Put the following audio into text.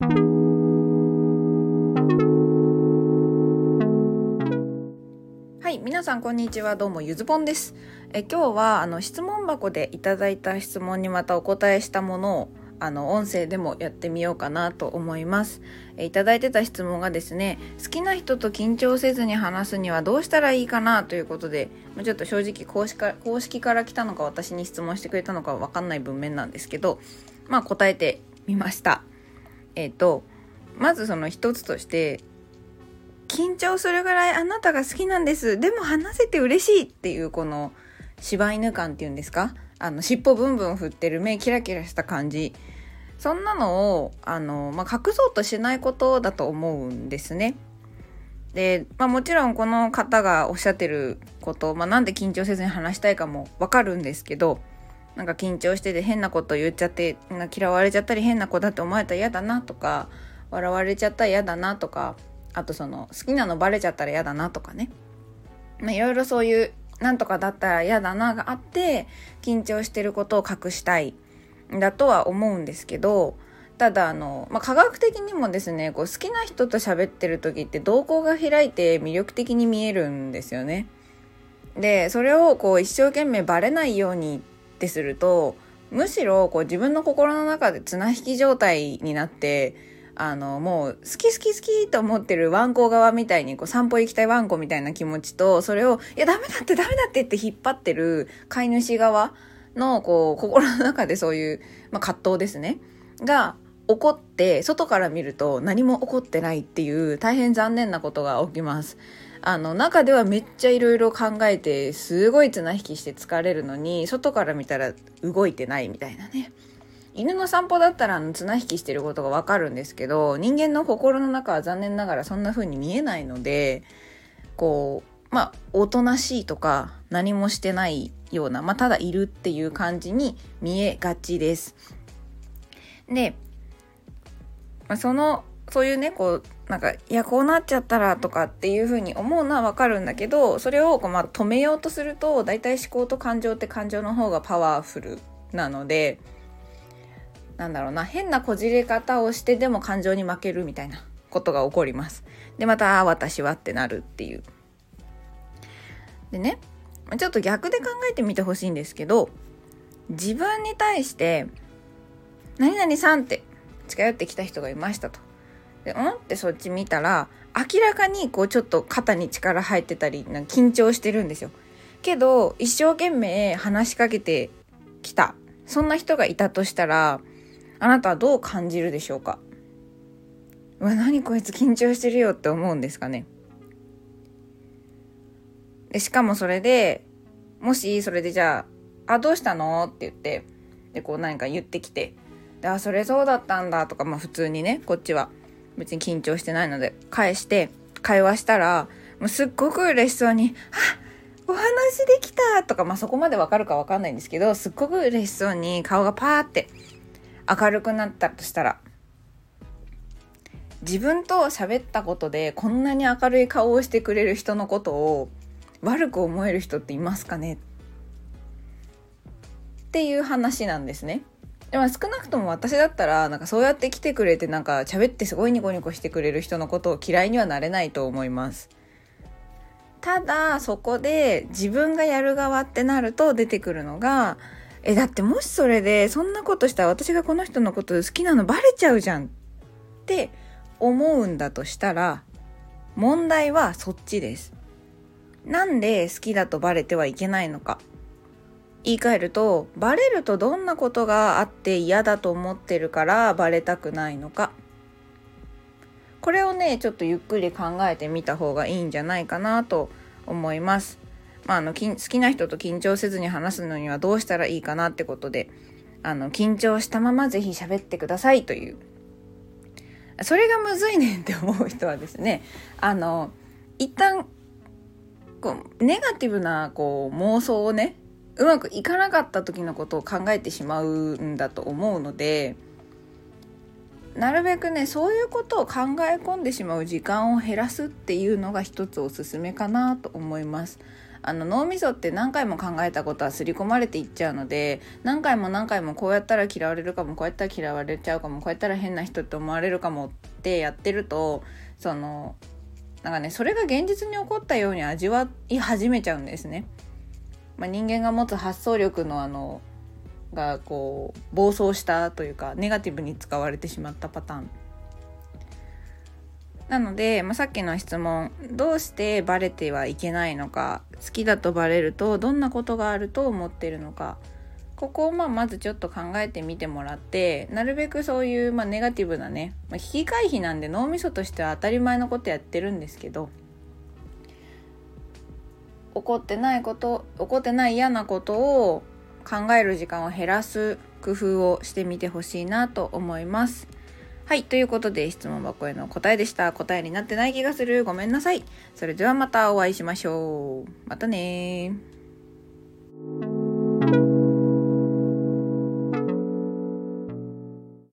はい皆さんこんにちは。どうもゆずぽんです。え今日はあの質問箱でいただいた質問にまたお答えしたものをあの音声でもやってみようかなと思います。えいただいてた質問がですね好きな人と緊張せずに話すにはどうしたらいいかなということでちょっと正直公式か公式から来たのか私に質問してくれたのかわかんない文面なんですけどまあ答えてみました。えっ、ー、とまずその一つとして緊張するぐらいあなたが好きなんです。でも話せて嬉しいっていうこの柴犬感っていうんですか？あの尻尾ブンブン振ってる目キラキラした感じ。そんなのをあの、まあ、隠そうとしないことだと思うんですね。で、まあ、もちろんこの方がおっしゃってること、まあ、なんで緊張せずに話したいかもわかるんですけどなんか緊張してて変なこと言っちゃって嫌われちゃったり変な子だって思われたら嫌だなとか笑われちゃったら嫌だなとかあとその好きなのバレちゃったら嫌だなとかねまあいろいろそういうなんとかだったら嫌だながあって緊張してることを隠したいだとは思うんですけどただあの、まあ、科学的にもですねこう好きな人と喋ってる時って瞳孔が開いて魅力的に見えるんですよね。でそれをこう一生懸命バレないようにってするとむしろこう自分の心の中で綱引き状態になってあの、もう、好き好き好きと思ってるワンコ側みたいに、こう、散歩行きたいワンコみたいな気持ちと、それを、いや、ダメだってダメだってって引っ張ってる飼い主側の、こう、心の中でそういう、まあ、葛藤ですね。が、起こって、外から見ると何も起こってないっていう大変残念なことが起きます。あの、中ではめっちゃいろいろ考えて、すごい綱引きして疲れるのに、外から見たら動いてないみたいなね。犬の散歩だったら綱引きしてることがわかるんですけど人間の心の中は残念ながらそんな風に見えないのでこうまあおとなしいとか何もしてないような、まあ、ただいるっていう感じに見えがちです。で、まあ、そのそういうねこうなんかいやこうなっちゃったらとかっていう風に思うのはわかるんだけどそれをこう、まあ、止めようとすると大体思考と感情って感情の方がパワフルなので。なんだろうな変なこじれ方をしてでも感情に負けるみたいなことが起こります。でまた私はってなるっていう。でねちょっと逆で考えてみてほしいんですけど自分に対して「何々さん」って近寄ってきた人がいましたと。でうん？ってそっち見たら明らかにこうちょっと肩に力入ってたりなんか緊張してるんですよ。けど一生懸命話しかけてきた。そんな人がいたとしたらあなたはどう感じるでしょうか？うわ何こいつ緊張してるよって思うんですかね。でしかもそれでもしそれでじゃあ「あどうしたの?」って言ってでこう何か言ってきて「であそれそうだったんだ」とかまあ普通にねこっちは。別に緊張してないので返して会話したらもうすっごく嬉しそうに「あお話できた!」とかまあそこまでわかるかわかんないんですけどすっごく嬉しそうに顔がパーって明るくなったとしたら自分と喋ったことでこんなに明るい顔をしてくれる人のことを悪く思える人っていますかね？っていう話なんですね。でも少なくとも私だったらなんかそうやって来てくれてなんか喋ってすごいニコニコしてくれる人のことを嫌いにはなれないと思います。ただそこで自分がやる側ってなると出てくるのがえだってもしそれでそんなことしたら私がこの人のこと好きなのバレちゃうじゃんって思うんだとしたら問題はそっちです。なんで好きだとバレてはいけないのか。言い換えるとバレるとどんなことがあって嫌だと思ってるからバレたくないのか。これをねちょっとゆっくり考えてみた方がいいんじゃないかなと思います。まあ、あの好きな人と緊張せずに話すのにはどうしたらいいかなってことであの緊張したまま是非喋ってくださいというそれがむずいねんって思う人はですねあの一旦こうネガティブなこう妄想をねうまくいかなかった時のことを考えてしまうんだと思うのでなるべくねそういうことを考え込んでしまう時間を減らすっていうのが一つおすすめかなと思います。あの脳みそって何回も考えたことは刷り込まれていっちゃうので何回も何回もこうやったら嫌われるかもこうやったら嫌われちゃうかもこうやったら変な人って思われるかもってやってるとそのなんかねそれが現実に起こったように味わい始めちゃうんですね。まあ、人間が持つ発想力のあのがこう暴走したというかネガティブに使われてしまったパターン。なので、まあ、さっきの質問どうしてバレてはいけないのか好きだとバレるとどんなことがあると思ってるのかここをまあまずちょっと考えてみてもらってなるべくそういうまあネガティブなね、まあ、引き回避なんで脳みそとしては当たり前のことやってるんですけど怒ってないこと怒ってない嫌なことを考える時間を減らす工夫をしてみてほしいなと思います。はい。ということで、質問箱への答えでした。答えになってない気がする。ごめんなさい。それではまたお会いしましょう。またね